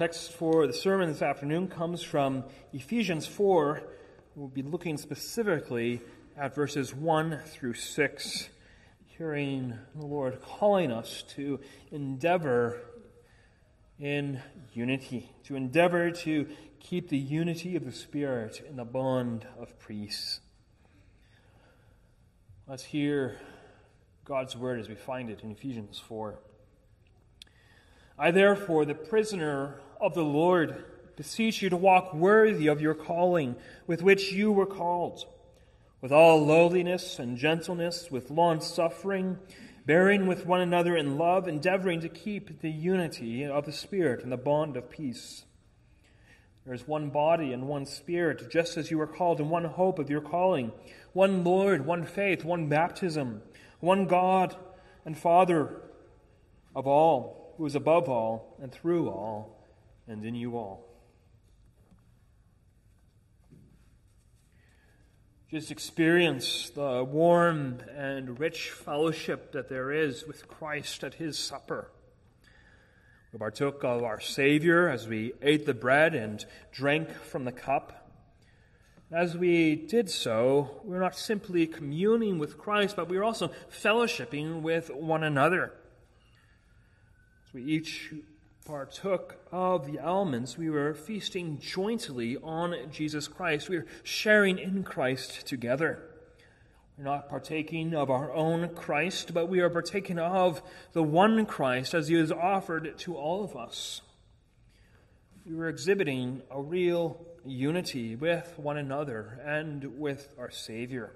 Text for the sermon this afternoon comes from Ephesians 4. We'll be looking specifically at verses 1 through 6, hearing the Lord calling us to endeavor in unity, to endeavor to keep the unity of the Spirit in the bond of peace. Let's hear God's word as we find it in Ephesians 4. I, therefore, the prisoner of the Lord, beseech you to walk worthy of your calling with which you were called, with all lowliness and gentleness, with long suffering, bearing with one another in love, endeavoring to keep the unity of the Spirit in the bond of peace. There is one body and one Spirit, just as you were called in one hope of your calling, one Lord, one faith, one baptism, one God and Father of all who is above all and through all and in you all. Just experience the warm and rich fellowship that there is with Christ at his supper. We partook of our Savior as we ate the bread and drank from the cup. As we did so, we we're not simply communing with Christ, but we are also fellowshipping with one another. As we each partook of the elements, we were feasting jointly on Jesus Christ. We were sharing in Christ together. We're not partaking of our own Christ, but we are partaking of the one Christ as he is offered to all of us. We were exhibiting a real unity with one another and with our Savior.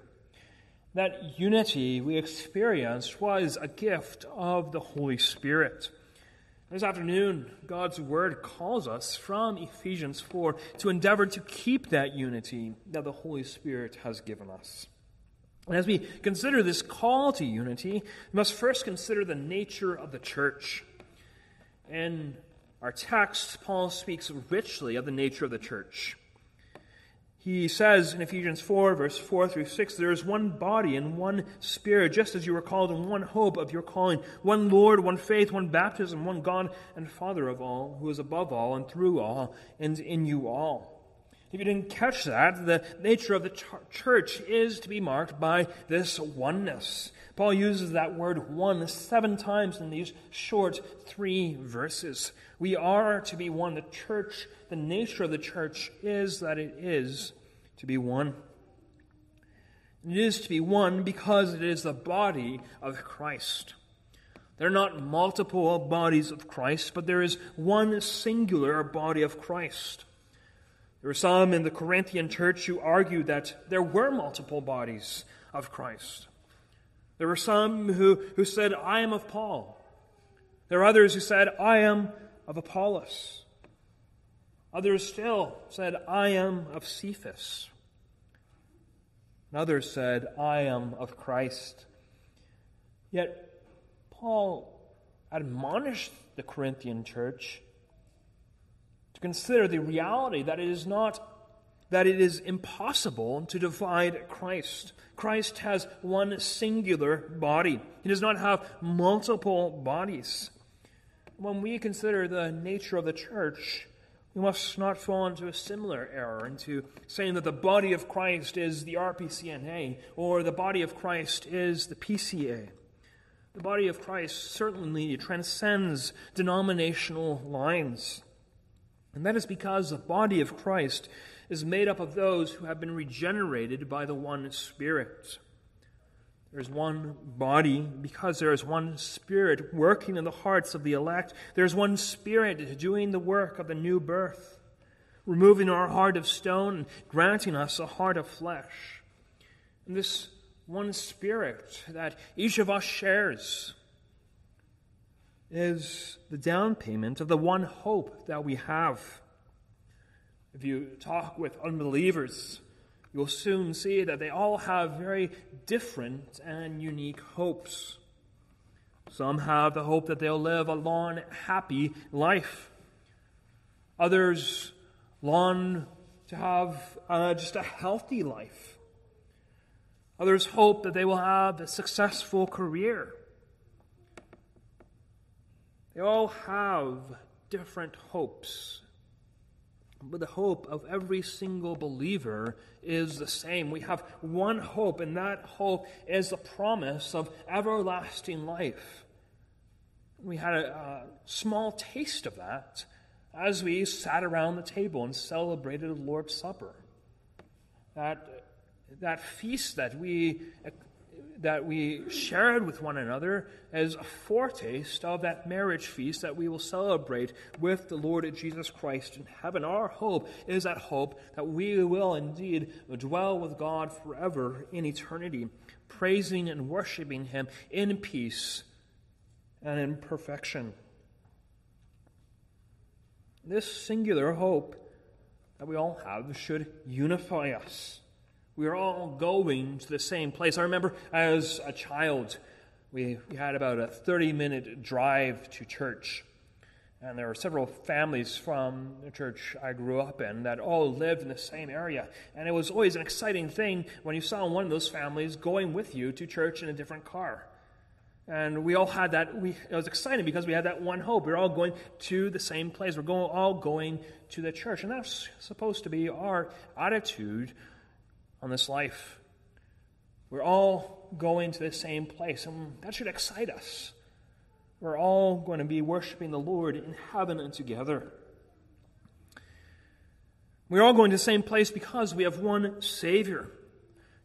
That unity we experienced was a gift of the Holy Spirit. This afternoon, God's Word calls us from Ephesians 4 to endeavor to keep that unity that the Holy Spirit has given us. And as we consider this call to unity, we must first consider the nature of the church. In our text, Paul speaks richly of the nature of the church. He says in Ephesians 4, verse 4 through 6, there is one body and one spirit, just as you were called in one hope of your calling, one Lord, one faith, one baptism, one God and Father of all, who is above all and through all and in you all. If you didn't catch that, the nature of the church is to be marked by this oneness. Paul uses that word one seven times in these short three verses. We are to be one. The church, the nature of the church is that it is to be one. It is to be one because it is the body of Christ. There are not multiple bodies of Christ, but there is one singular body of Christ. There were some in the Corinthian church who argued that there were multiple bodies of Christ. There were some who, who said, I am of Paul. There are others who said, I am of Apollos. Others still said, I am of Cephas. And others said, I am of Christ. Yet Paul admonished the Corinthian church to consider the reality that it is not that it is impossible to divide Christ. Christ has one singular body. He does not have multiple bodies when we consider the nature of the church, we must not fall into a similar error, into saying that the body of Christ is the RPCNA or the body of Christ is the PCA. The body of Christ certainly transcends denominational lines. And that is because the body of Christ is made up of those who have been regenerated by the one Spirit. There is one body because there is one Spirit working in the hearts of the elect. There is one Spirit doing the work of the new birth, removing our heart of stone and granting us a heart of flesh. And this one Spirit that each of us shares is the down payment of the one hope that we have. If you talk with unbelievers, you'll soon see that they all have very different and unique hopes. Some have the hope that they'll live a long, happy life. Others long to have uh, just a healthy life. Others hope that they will have a successful career. They all have different hopes. But the hope of every single believer is the same. We have one hope, and that hope is the promise of everlasting life. We had a, a small taste of that as we sat around the table and celebrated the Lord's Supper. That, that feast that we, that we shared with one another as a foretaste of that marriage feast that we will celebrate with the Lord Jesus Christ in heaven. Our hope is that hope that we will indeed dwell with God forever in eternity, praising and worshiping Him in peace and in perfection. This singular hope that we all have should unify us. We are all going to the same place. I remember as a child, we, had about a 30 minute drive to church. And there were several families from the church I grew up in that all lived in the same area. And it was always an exciting thing when you saw one of those families going with you to church in a different car. And we all had that. We, it was exciting because we had that one hope. We are all going to the same place. We're going, all going to the church. And that's supposed to be our attitude on this life. We're all going to the same place. And that should excite us. We're all going to be worshiping the Lord in heaven and together. We're all going to the same place because we have one Savior.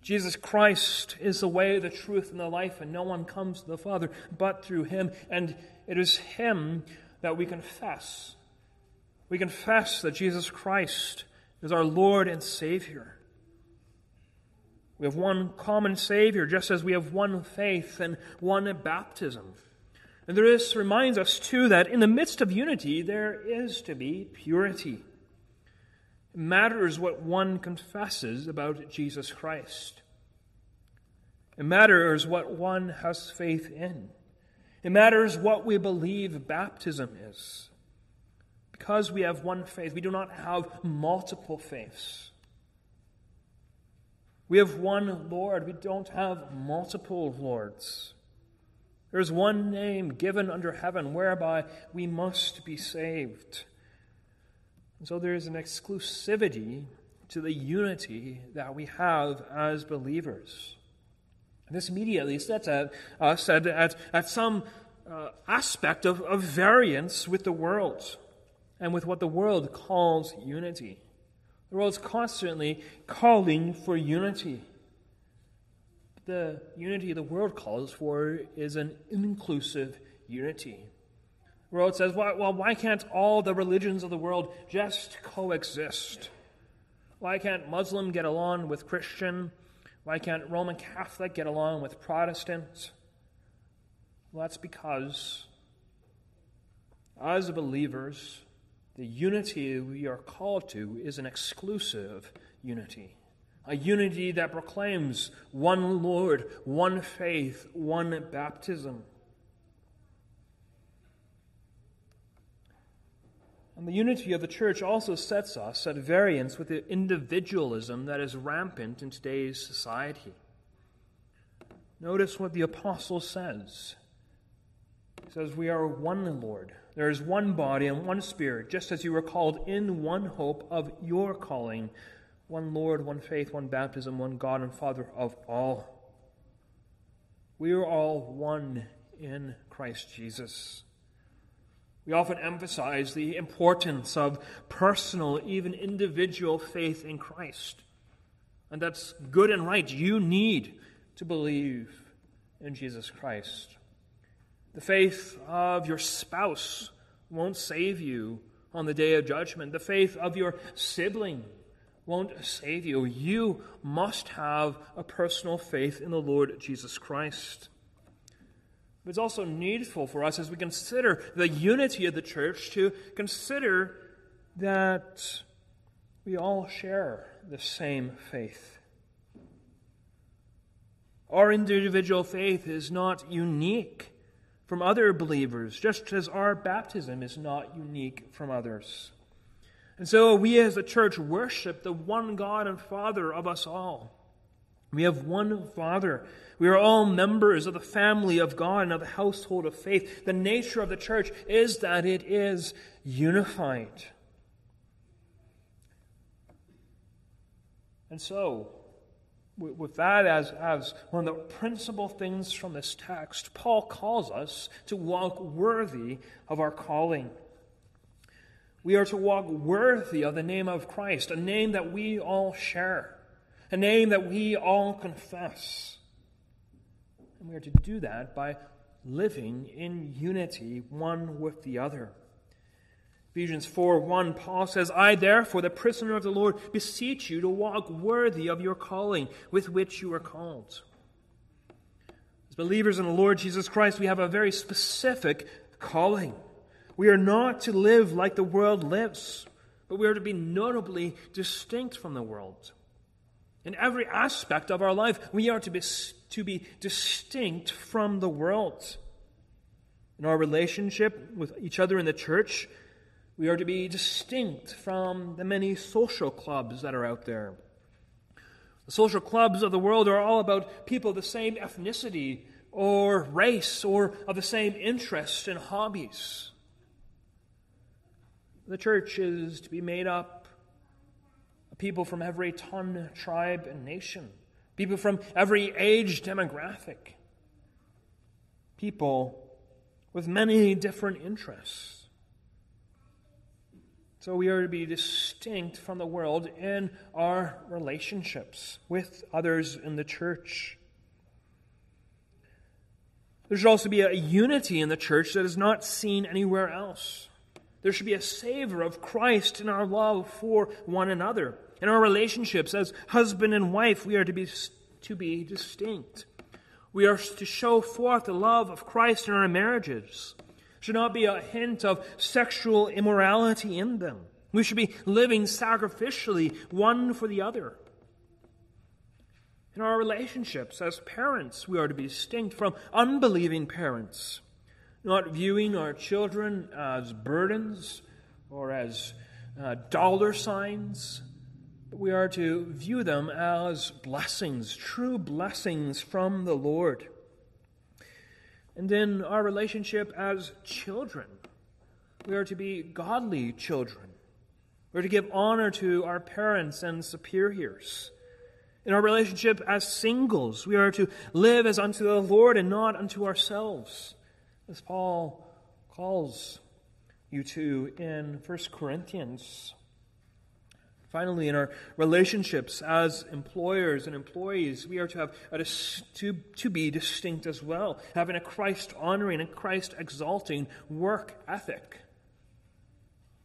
Jesus Christ is the way, the truth, and the life, and no one comes to the Father but through him. And it is him that we confess. We confess that Jesus Christ is our Lord and Savior. We have one common Savior, just as we have one faith and one baptism. And this reminds us, too, that in the midst of unity, there is to be purity. It matters what one confesses about Jesus Christ. It matters what one has faith in. It matters what we believe baptism is. Because we have one faith, we do not have multiple faiths. We have one Lord, we don't have multiple Lords. There's one name given under heaven whereby we must be saved. And so there is an exclusivity to the unity that we have as believers. This immediately sets at, uh, at, at some uh, aspect of, of variance with the world and with what the world calls unity. The world's constantly calling for unity. The unity the world calls for is an inclusive unity. The world says, well, why can't all the religions of the world just coexist? Why can't Muslim get along with Christian? Why can't Roman Catholic get along with Protestant? Well, that's because, as believers, the unity we are called to is an exclusive unity. A unity that proclaims one Lord, one faith, one baptism. And the unity of the church also sets us at variance with the individualism that is rampant in today's society. Notice what the apostle says. He says, We are one Lord. There is one body and one spirit, just as you were called in one hope of your calling one Lord, one faith, one baptism, one God and Father of all. We are all one in Christ Jesus. We often emphasize the importance of personal, even individual faith in Christ. And that's good and right. You need to believe in Jesus Christ. The faith of your spouse won't save you on the day of judgment. The faith of your sibling won't save you. You must have a personal faith in the Lord Jesus Christ. But it's also needful for us as we consider the unity of the church to consider that we all share the same faith. Our individual faith is not unique from other believers, just as our baptism is not unique from others. And so we as a church worship the one God and Father of us all. We have one Father. We are all members of the family of God and of the household of faith. The nature of the church is that it is unified. And so, with that as, as one of the principal things from this text, Paul calls us to walk worthy of our calling. We are to walk worthy of the name of Christ, a name that we all share, a name that we all confess. And we are to do that by living in unity one with the other. Ephesians 4 1, Paul says, I therefore, the prisoner of the Lord, beseech you to walk worthy of your calling with which you are called. As believers in the Lord Jesus Christ, we have a very specific calling. We are not to live like the world lives, but we are to be notably distinct from the world. In every aspect of our life, we are to be, to be distinct from the world. In our relationship with each other in the church, we are to be distinct from the many social clubs that are out there. The social clubs of the world are all about people of the same ethnicity or race or of the same interests and hobbies. The church is to be made up of people from every tongue, tribe, and nation, people from every age demographic, people with many different interests. So we are to be distinct from the world in our relationships with others in the church. There should also be a unity in the church that is not seen anywhere else. There should be a savor of Christ in our love for one another. In our relationships as husband and wife, we are to be, to be distinct. We are to show forth the love of Christ in our marriages should not be a hint of sexual immorality in them. We should be living sacrificially one for the other. In our relationships as parents, we are to be distinct from unbelieving parents, not viewing our children as burdens or as uh, dollar signs. We are to view them as blessings, true blessings from the Lord and in our relationship as children. We are to be godly children. We're to give honor to our parents and superiors. In our relationship as singles, we are to live as unto the Lord and not unto ourselves, as Paul calls you to in 1 Corinthians. Finally, in our relationships as employers and employees, we are to have a, to, to be distinct as well, having a Christ honoring and Christ exalting work ethic.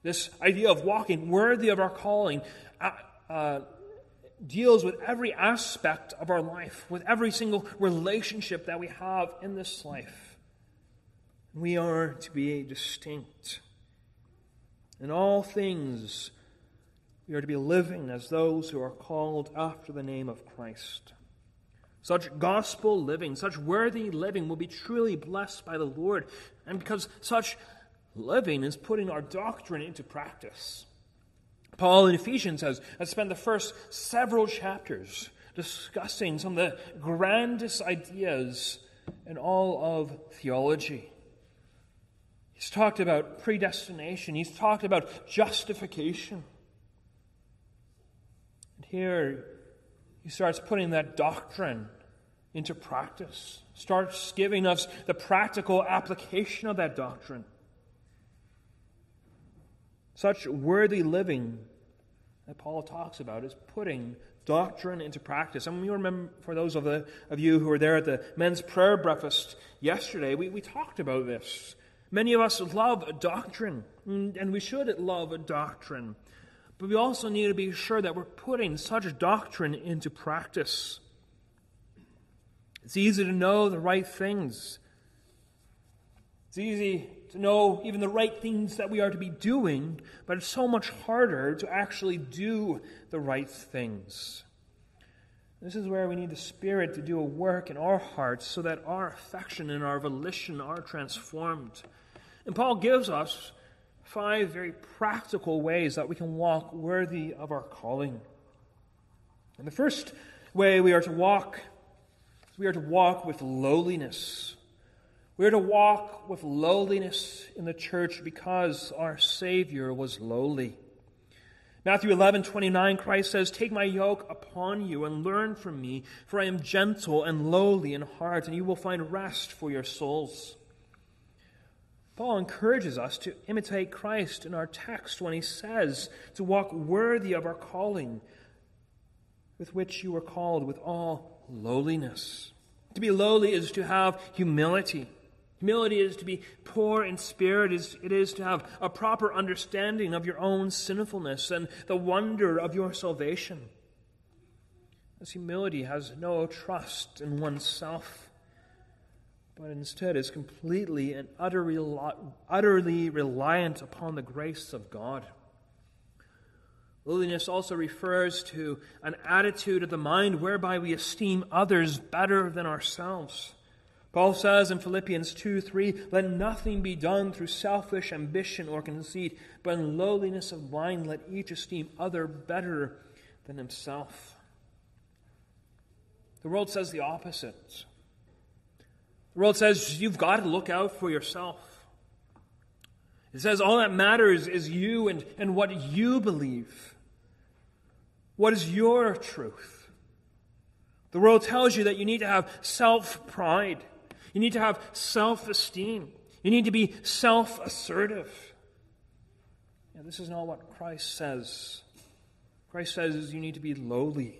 This idea of walking worthy of our calling uh, uh, deals with every aspect of our life, with every single relationship that we have in this life. We are to be distinct. In all things, we are to be living as those who are called after the name of Christ. Such gospel living, such worthy living will be truly blessed by the Lord, and because such living is putting our doctrine into practice. Paul in Ephesians has, has spent the first several chapters discussing some of the grandest ideas in all of theology. He's talked about predestination, he's talked about justification. Here, he starts putting that doctrine into practice, starts giving us the practical application of that doctrine. Such worthy living that Paul talks about is putting doctrine into practice. And we remember, for those of, the, of you who were there at the men's prayer breakfast yesterday, we, we talked about this. Many of us love doctrine, and we should love doctrine. But we also need to be sure that we're putting such doctrine into practice. It's easy to know the right things. It's easy to know even the right things that we are to be doing, but it's so much harder to actually do the right things. This is where we need the Spirit to do a work in our hearts so that our affection and our volition are transformed. And Paul gives us five very practical ways that we can walk worthy of our calling. And the first way we are to walk. We are to walk with lowliness. We are to walk with lowliness in the church because our Savior was lowly. Matthew 11, 29, Christ says, Take my yoke upon you and learn from me, for I am gentle and lowly in heart, and you will find rest for your souls. Paul encourages us to imitate Christ in our text when he says to walk worthy of our calling, with which you were called with all lowliness. To be lowly is to have humility. Humility is to be poor in spirit, it is to have a proper understanding of your own sinfulness and the wonder of your salvation. This humility has no trust in oneself, but instead is completely and utterly, utterly reliant upon the grace of God. Lowliness also refers to an attitude of the mind whereby we esteem others better than ourselves. Paul says in Philippians 2 3, Let nothing be done through selfish ambition or conceit, but in lowliness of mind let each esteem other better than himself. The world says the opposite. The world says you've got to look out for yourself. It says all that matters is you and, and what you believe. What is your truth? The world tells you that you need to have self pride. You need to have self esteem. You need to be self assertive. Yeah, this is not what Christ says. Christ says you need to be lowly.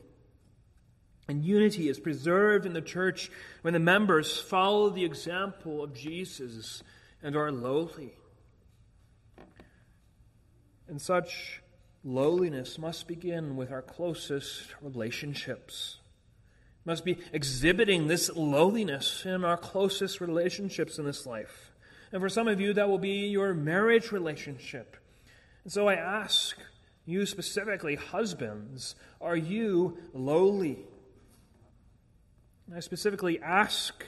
And unity is preserved in the church when the members follow the example of Jesus and are lowly. And such lowliness must begin with our closest relationships must be exhibiting this lowliness in our closest relationships in this life. And for some of you, that will be your marriage relationship. And so I ask you specifically, husbands, are you lowly? I specifically ask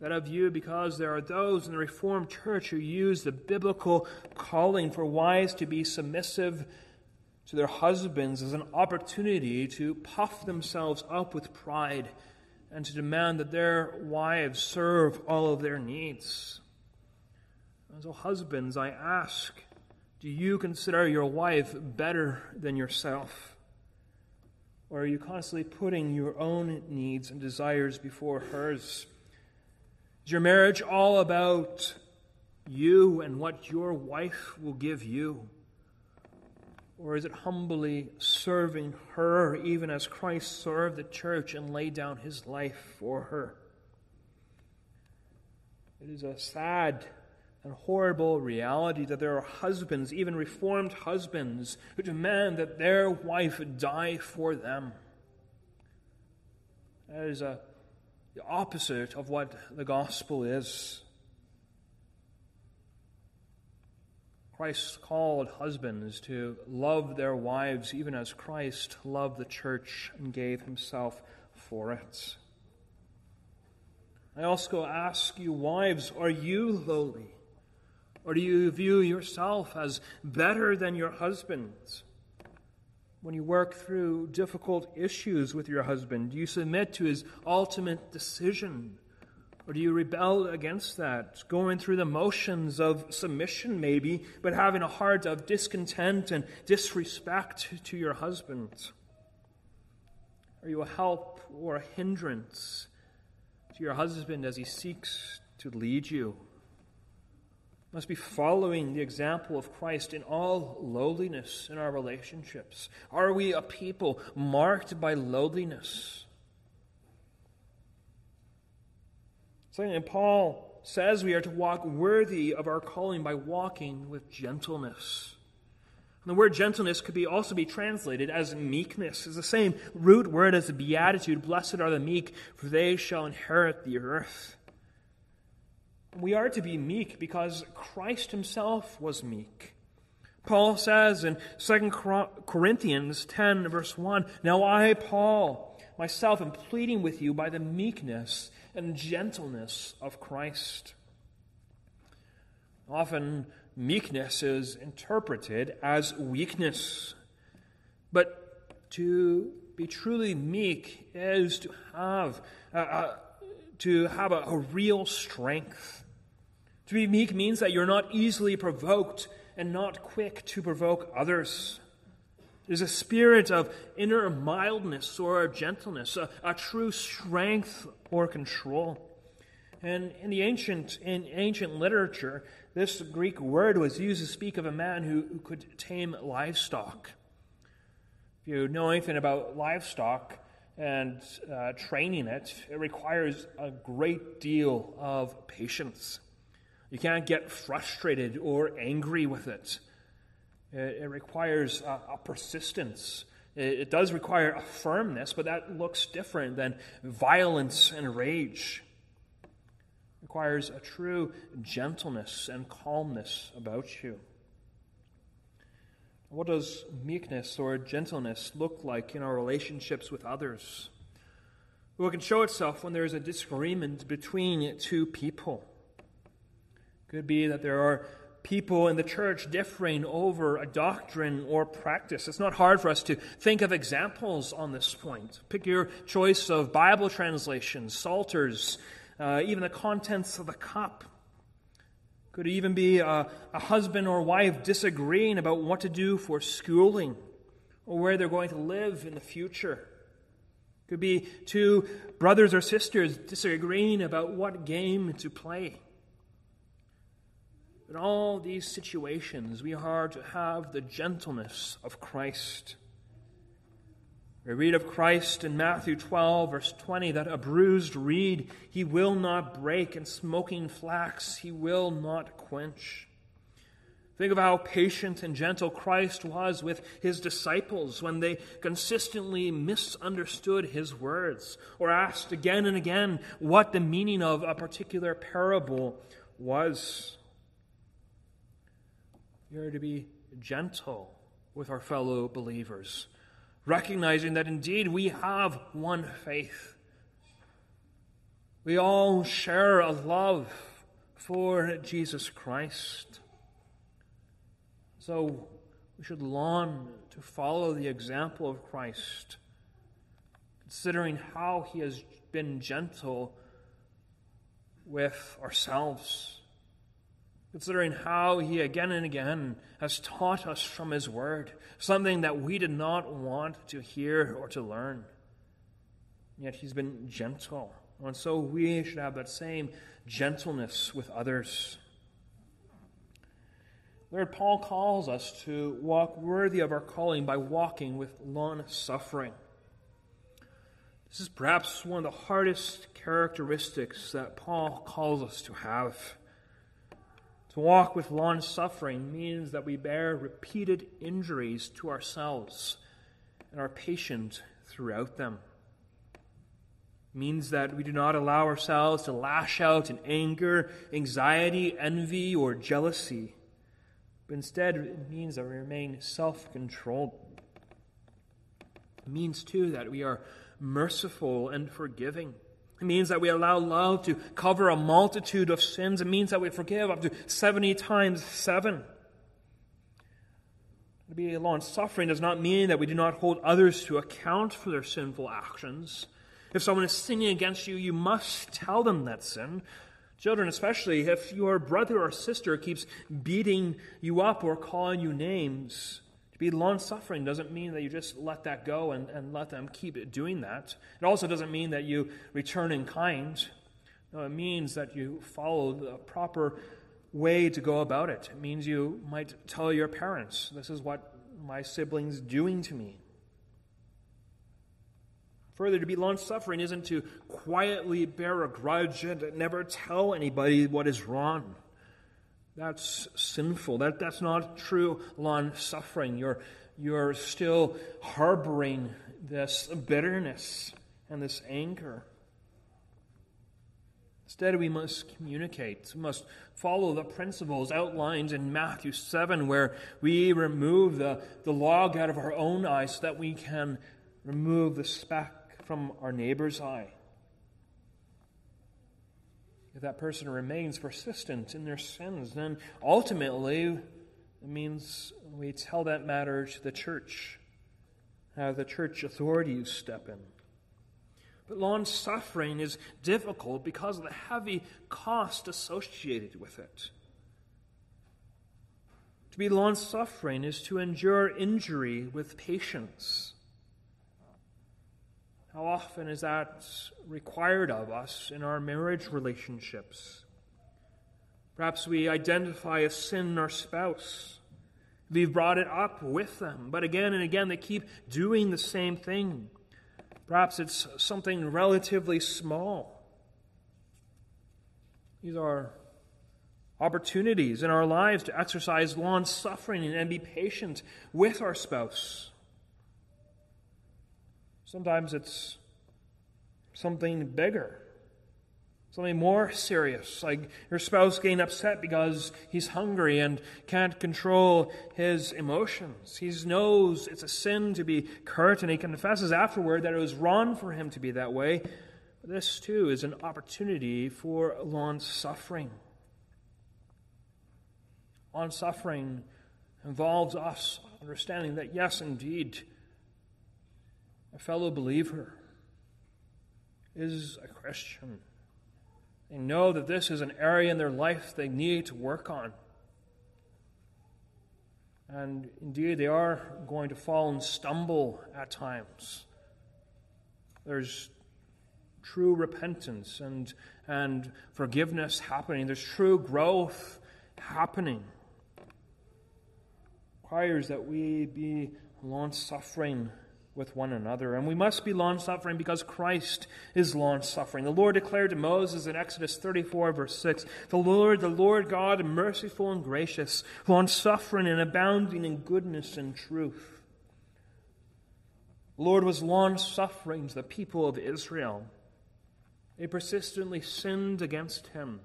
that of you because there are those in the Reformed Church who use the biblical calling for wives to be submissive to their husbands as an opportunity to puff themselves up with pride and to demand that their wives serve all of their needs. And so, husbands, I ask, do you consider your wife better than yourself? Or are you constantly putting your own needs and desires before hers? Is your marriage all about you and what your wife will give you? Or is it humbly serving her, even as Christ served the church and laid down his life for her? It is a sad and horrible reality that there are husbands, even reformed husbands, who demand that their wife die for them. That is a, the opposite of what the gospel is. Christ called husbands to love their wives even as Christ loved the church and gave himself for it. I also ask you, wives, are you lowly? Or do you view yourself as better than your husbands? When you work through difficult issues with your husband, do you submit to his ultimate decision? Or do you rebel against that, going through the motions of submission, maybe, but having a heart of discontent and disrespect to your husband? Are you a help or a hindrance to your husband as he seeks to lead you? Must be following the example of Christ in all lowliness in our relationships. Are we a people marked by lowliness? Secondly, Paul says we are to walk worthy of our calling by walking with gentleness. And the word gentleness could be also be translated as meekness. It's the same root word as the beatitude, blessed are the meek, for they shall inherit the earth. We are to be meek because Christ himself was meek. Paul says in 2 Corinthians 10, verse 1 Now I, Paul, myself am pleading with you by the meekness and gentleness of Christ. Often, meekness is interpreted as weakness. But to be truly meek is to have, uh, uh, to have a, a real strength. To be meek means that you're not easily provoked and not quick to provoke others. There's a spirit of inner mildness or gentleness, a, a true strength or control. And in the ancient, in ancient literature, this Greek word was used to speak of a man who, who could tame livestock. If you know anything about livestock and uh, training it, it requires a great deal of patience. You can't get frustrated or angry with it. It, it requires a, a persistence. It, it does require a firmness, but that looks different than violence and rage requires a true gentleness and calmness about you. What does meekness or gentleness look like in our relationships with others? Well, it can show itself when there is a disagreement between two people. It could be that there are people in the church differing over a doctrine or practice. It's not hard for us to think of examples on this point. Pick your choice of Bible translations, psalters, uh, even the contents of the cup. Could even be a, a husband or wife disagreeing about what to do for schooling or where they're going to live in the future. Could be two brothers or sisters disagreeing about what game to play. In all these situations, we are to have the gentleness of Christ. We read of Christ in Matthew 12, verse 20, that a bruised reed he will not break, and smoking flax he will not quench. Think of how patient and gentle Christ was with his disciples when they consistently misunderstood his words or asked again and again what the meaning of a particular parable was. We are to be gentle with our fellow believers recognizing that indeed we have one faith. We all share a love for Jesus Christ. So we should long to follow the example of Christ, considering how he has been gentle with ourselves considering how he again and again has taught us from his word, something that we did not want to hear or to learn. Yet he's been gentle. And so we should have that same gentleness with others. Lord, Paul calls us to walk worthy of our calling by walking with long suffering. This is perhaps one of the hardest characteristics that Paul calls us to have. Walk with long suffering means that we bear repeated injuries to ourselves and are patient throughout them. It means that we do not allow ourselves to lash out in anger, anxiety, envy, or jealousy. But instead, it means that we remain self controlled. It means, too, that we are merciful and forgiving. It means that we allow love to cover a multitude of sins. It means that we forgive up to 70 times 7. To be long suffering does not mean that we do not hold others to account for their sinful actions. If someone is sinning against you, you must tell them that sin. Children, especially, if your brother or sister keeps beating you up or calling you names, to be long suffering doesn't mean that you just let that go and, and let them keep doing that. It also doesn't mean that you return in kind. No, it means that you follow the proper way to go about it. It means you might tell your parents, this is what my sibling's doing to me. Further, to be long suffering isn't to quietly bear a grudge and never tell anybody what is wrong. That's sinful. That, that's not true long suffering. You're, you're still harboring this bitterness and this anger. Instead, we must communicate. We must follow the principles outlined in Matthew 7, where we remove the, the log out of our own eye so that we can remove the speck from our neighbor's eye. If that person remains persistent in their sins, then ultimately it means we tell that matter to the church. have the church authorities step in. But long suffering is difficult because of the heavy cost associated with it. To be long suffering is to endure injury with patience. How often is that required of us in our marriage relationships? Perhaps we identify a sin in our spouse. We've brought it up with them, but again and again they keep doing the same thing. Perhaps it's something relatively small. These are opportunities in our lives to exercise long suffering and be patient with our spouse. Sometimes it's something bigger, something more serious, like your spouse getting upset because he's hungry and can't control his emotions. He knows it's a sin to be curt, and he confesses afterward that it was wrong for him to be that way. This, too, is an opportunity for long suffering. Long suffering involves us understanding that, yes, indeed, a fellow believer is a Christian. They know that this is an area in their life they need to work on. And indeed, they are going to fall and stumble at times. There's true repentance and, and forgiveness happening, there's true growth happening. requires that we be long suffering with one another. And we must be long suffering because Christ is long suffering. The Lord declared to Moses in Exodus 34, verse 6 The Lord, the Lord God, merciful and gracious, long suffering and abounding in goodness and truth. The Lord was long suffering to the people of Israel. They persistently sinned against him,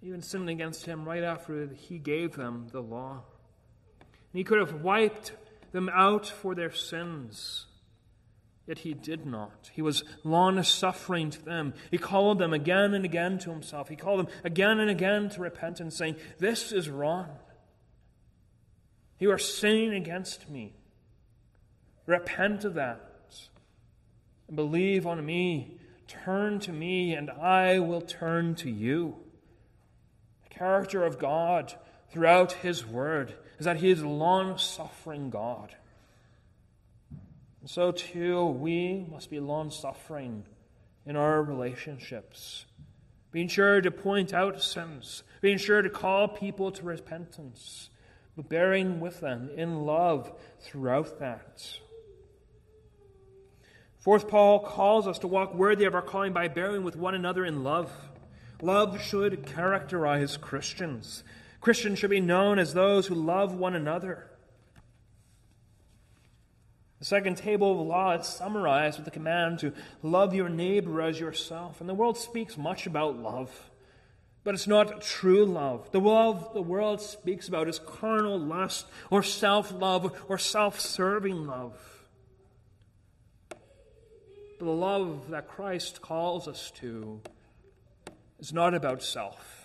even sinned against him right after he gave them the law. And he could have wiped them out for their sins. Yet he did not. He was long suffering to them. He called them again and again to himself. He called them again and again to repentance, saying, This is wrong. You are sinning against me. Repent of that. And believe on me. Turn to me, and I will turn to you. The character of God throughout his word is that He is a long suffering God. And so, too, we must be long suffering in our relationships, being sure to point out sins, being sure to call people to repentance, but bearing with them in love throughout that. Fourth, Paul calls us to walk worthy of our calling by bearing with one another in love. Love should characterize Christians. Christians should be known as those who love one another. The second table of law is summarized with the command to love your neighbor as yourself. And the world speaks much about love, but it's not true love. The love the world speaks about is carnal lust or self love or self serving love. But the love that Christ calls us to is not about self.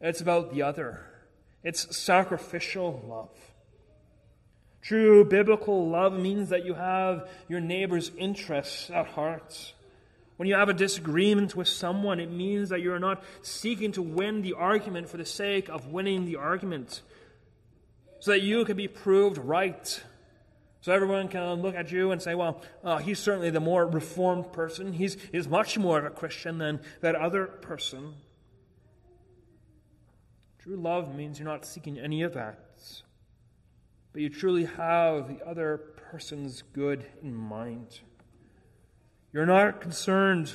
It's about the other. It's sacrificial love. True biblical love means that you have your neighbor's interests at heart. When you have a disagreement with someone, it means that you're not seeking to win the argument for the sake of winning the argument, so that you can be proved right. So everyone can look at you and say, well, uh, he's certainly the more reformed person. He's, he's much more of a Christian than that other person. True love means you're not seeking any of that, but you truly have the other person's good in mind. You're not concerned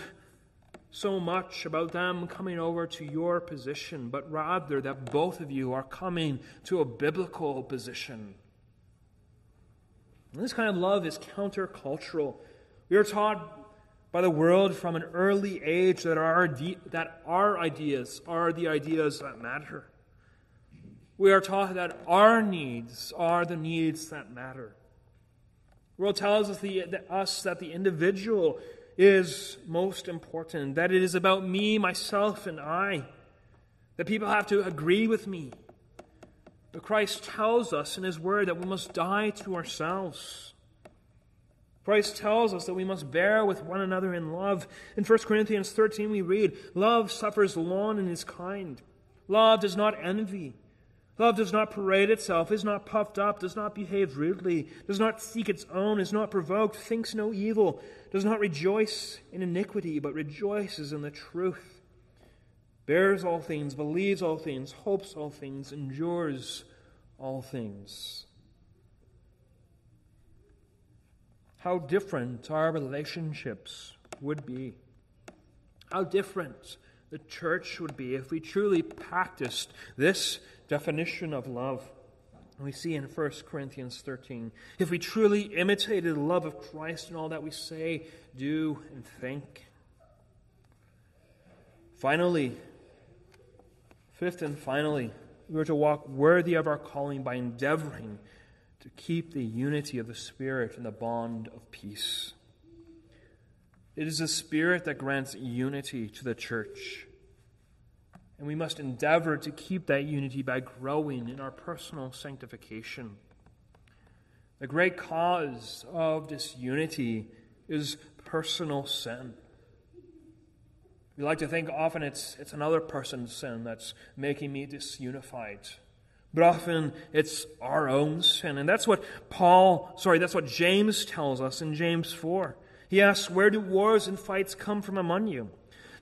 so much about them coming over to your position, but rather that both of you are coming to a biblical position. And this kind of love is countercultural. We are taught by the world from an early age that our, that our ideas are the ideas that matter. We are taught that our needs are the needs that matter. The world tells us, the, us that the individual is most important, that it is about me, myself, and I, that people have to agree with me. But Christ tells us in His Word that we must die to ourselves. Christ tells us that we must bear with one another in love. In 1 Corinthians 13, we read, Love suffers long and is kind. Love does not envy. Love does not parade itself, is not puffed up, does not behave rudely, does not seek its own, is not provoked, thinks no evil, does not rejoice in iniquity, but rejoices in the truth, bears all things, believes all things, hopes all things, endures all things. how different our relationships would be. How different the church would be if we truly practiced this definition of love. We see in 1 Corinthians 13. If we truly imitated the love of Christ in all that we say, do, and think. Finally, fifth and finally, we are to walk worthy of our calling by endeavoring to keep the unity of the Spirit in the bond of peace. It is the Spirit that grants unity to the church. And we must endeavor to keep that unity by growing in our personal sanctification. The great cause of disunity is personal sin. We like to think often it's, it's another person's sin that's making me disunified. But often it's our own sin. And that's what Paul, sorry, that's what James tells us in James 4. He asks, Where do wars and fights come from among you?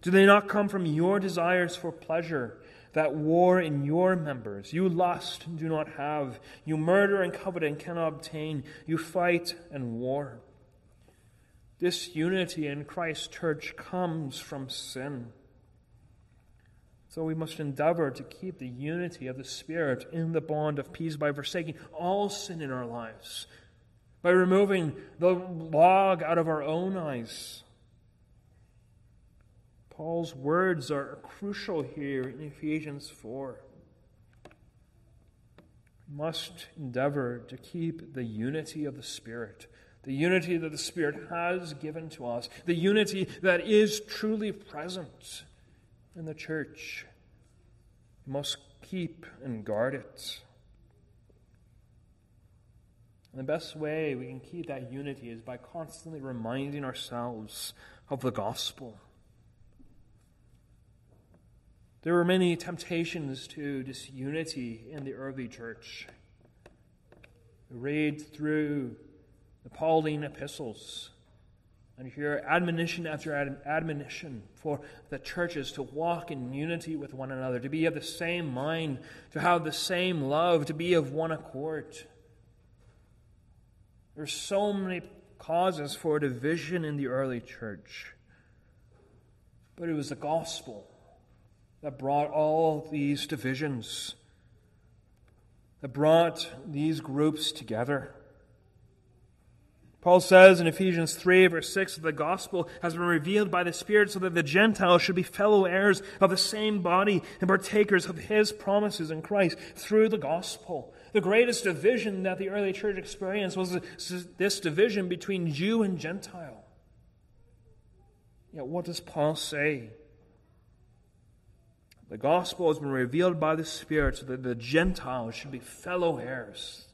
Do they not come from your desires for pleasure that war in your members? You lust and do not have. You murder and covet and cannot obtain. You fight and war. This unity in Christ's church comes from sin. So we must endeavor to keep the unity of the Spirit in the bond of peace by forsaking all sin in our lives, by removing the log out of our own eyes. Paul's words are crucial here in Ephesians 4. We must endeavor to keep the unity of the Spirit, the unity that the Spirit has given to us, the unity that is truly present in the church. Must keep and guard it. And the best way we can keep that unity is by constantly reminding ourselves of the gospel. There were many temptations to disunity in the early church. We read through the Pauline epistles and hear admonition after admonition for the churches to walk in unity with one another, to be of the same mind, to have the same love, to be of one accord. There There's so many causes for division in the early church. But it was the gospel that brought all these divisions, that brought these groups together. Paul says in Ephesians 3, verse 6, that the gospel has been revealed by the Spirit so that the Gentiles should be fellow heirs of the same body and partakers of his promises in Christ through the gospel. The greatest division that the early church experienced was this division between Jew and Gentile. Yet, what does Paul say? The gospel has been revealed by the Spirit so that the Gentiles should be fellow heirs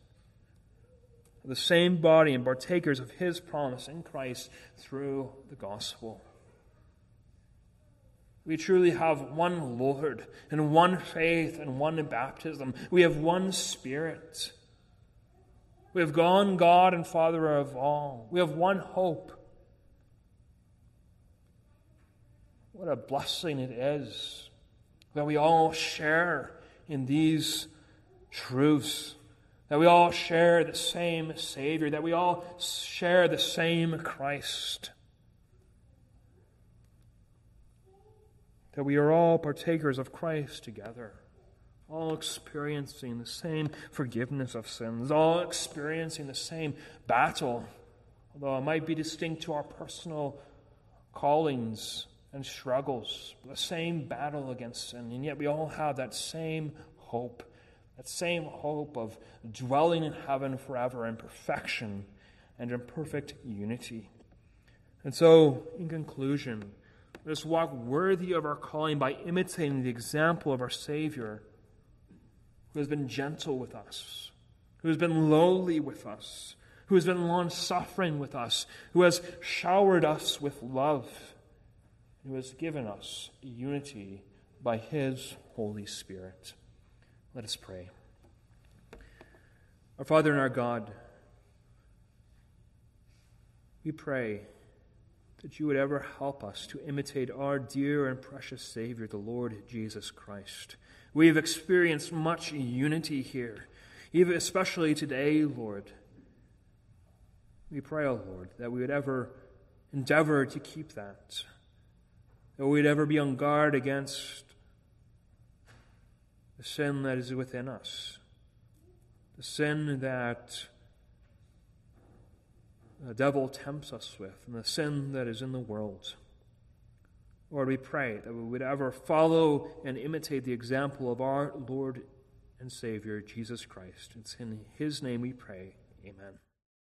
the same body and partakers of his promise in Christ through the gospel. We truly have one Lord and one faith and one baptism. We have one Spirit. We have one God and Father of all. We have one hope. What a blessing it is that we all share in these truths that we all share the same Savior, that we all share the same Christ, that we are all partakers of Christ together, all experiencing the same forgiveness of sins, all experiencing the same battle, although it might be distinct to our personal callings and struggles, the same battle against sin, and yet we all have that same hope that same hope of dwelling in heaven forever in perfection and in perfect unity. And so, in conclusion, let us walk worthy of our calling by imitating the example of our Savior. who has been gentle with us, who has been lowly with us, who has been long suffering with us, who has showered us with love, who has given us unity by his Holy Spirit. Let us pray. Our Father and our God, we pray that you would ever help us to imitate our dear and precious Savior, the Lord Jesus Christ. We have experienced much unity here, even especially today, Lord. We pray, O oh Lord, that we would ever endeavor to keep that, that we would ever be on guard against the sin that is within us, the sin that the devil tempts us with, and the sin that is in the world. Lord, we pray that we would ever follow and imitate the example of our Lord and Savior, Jesus Christ. It's in His name we pray. Amen.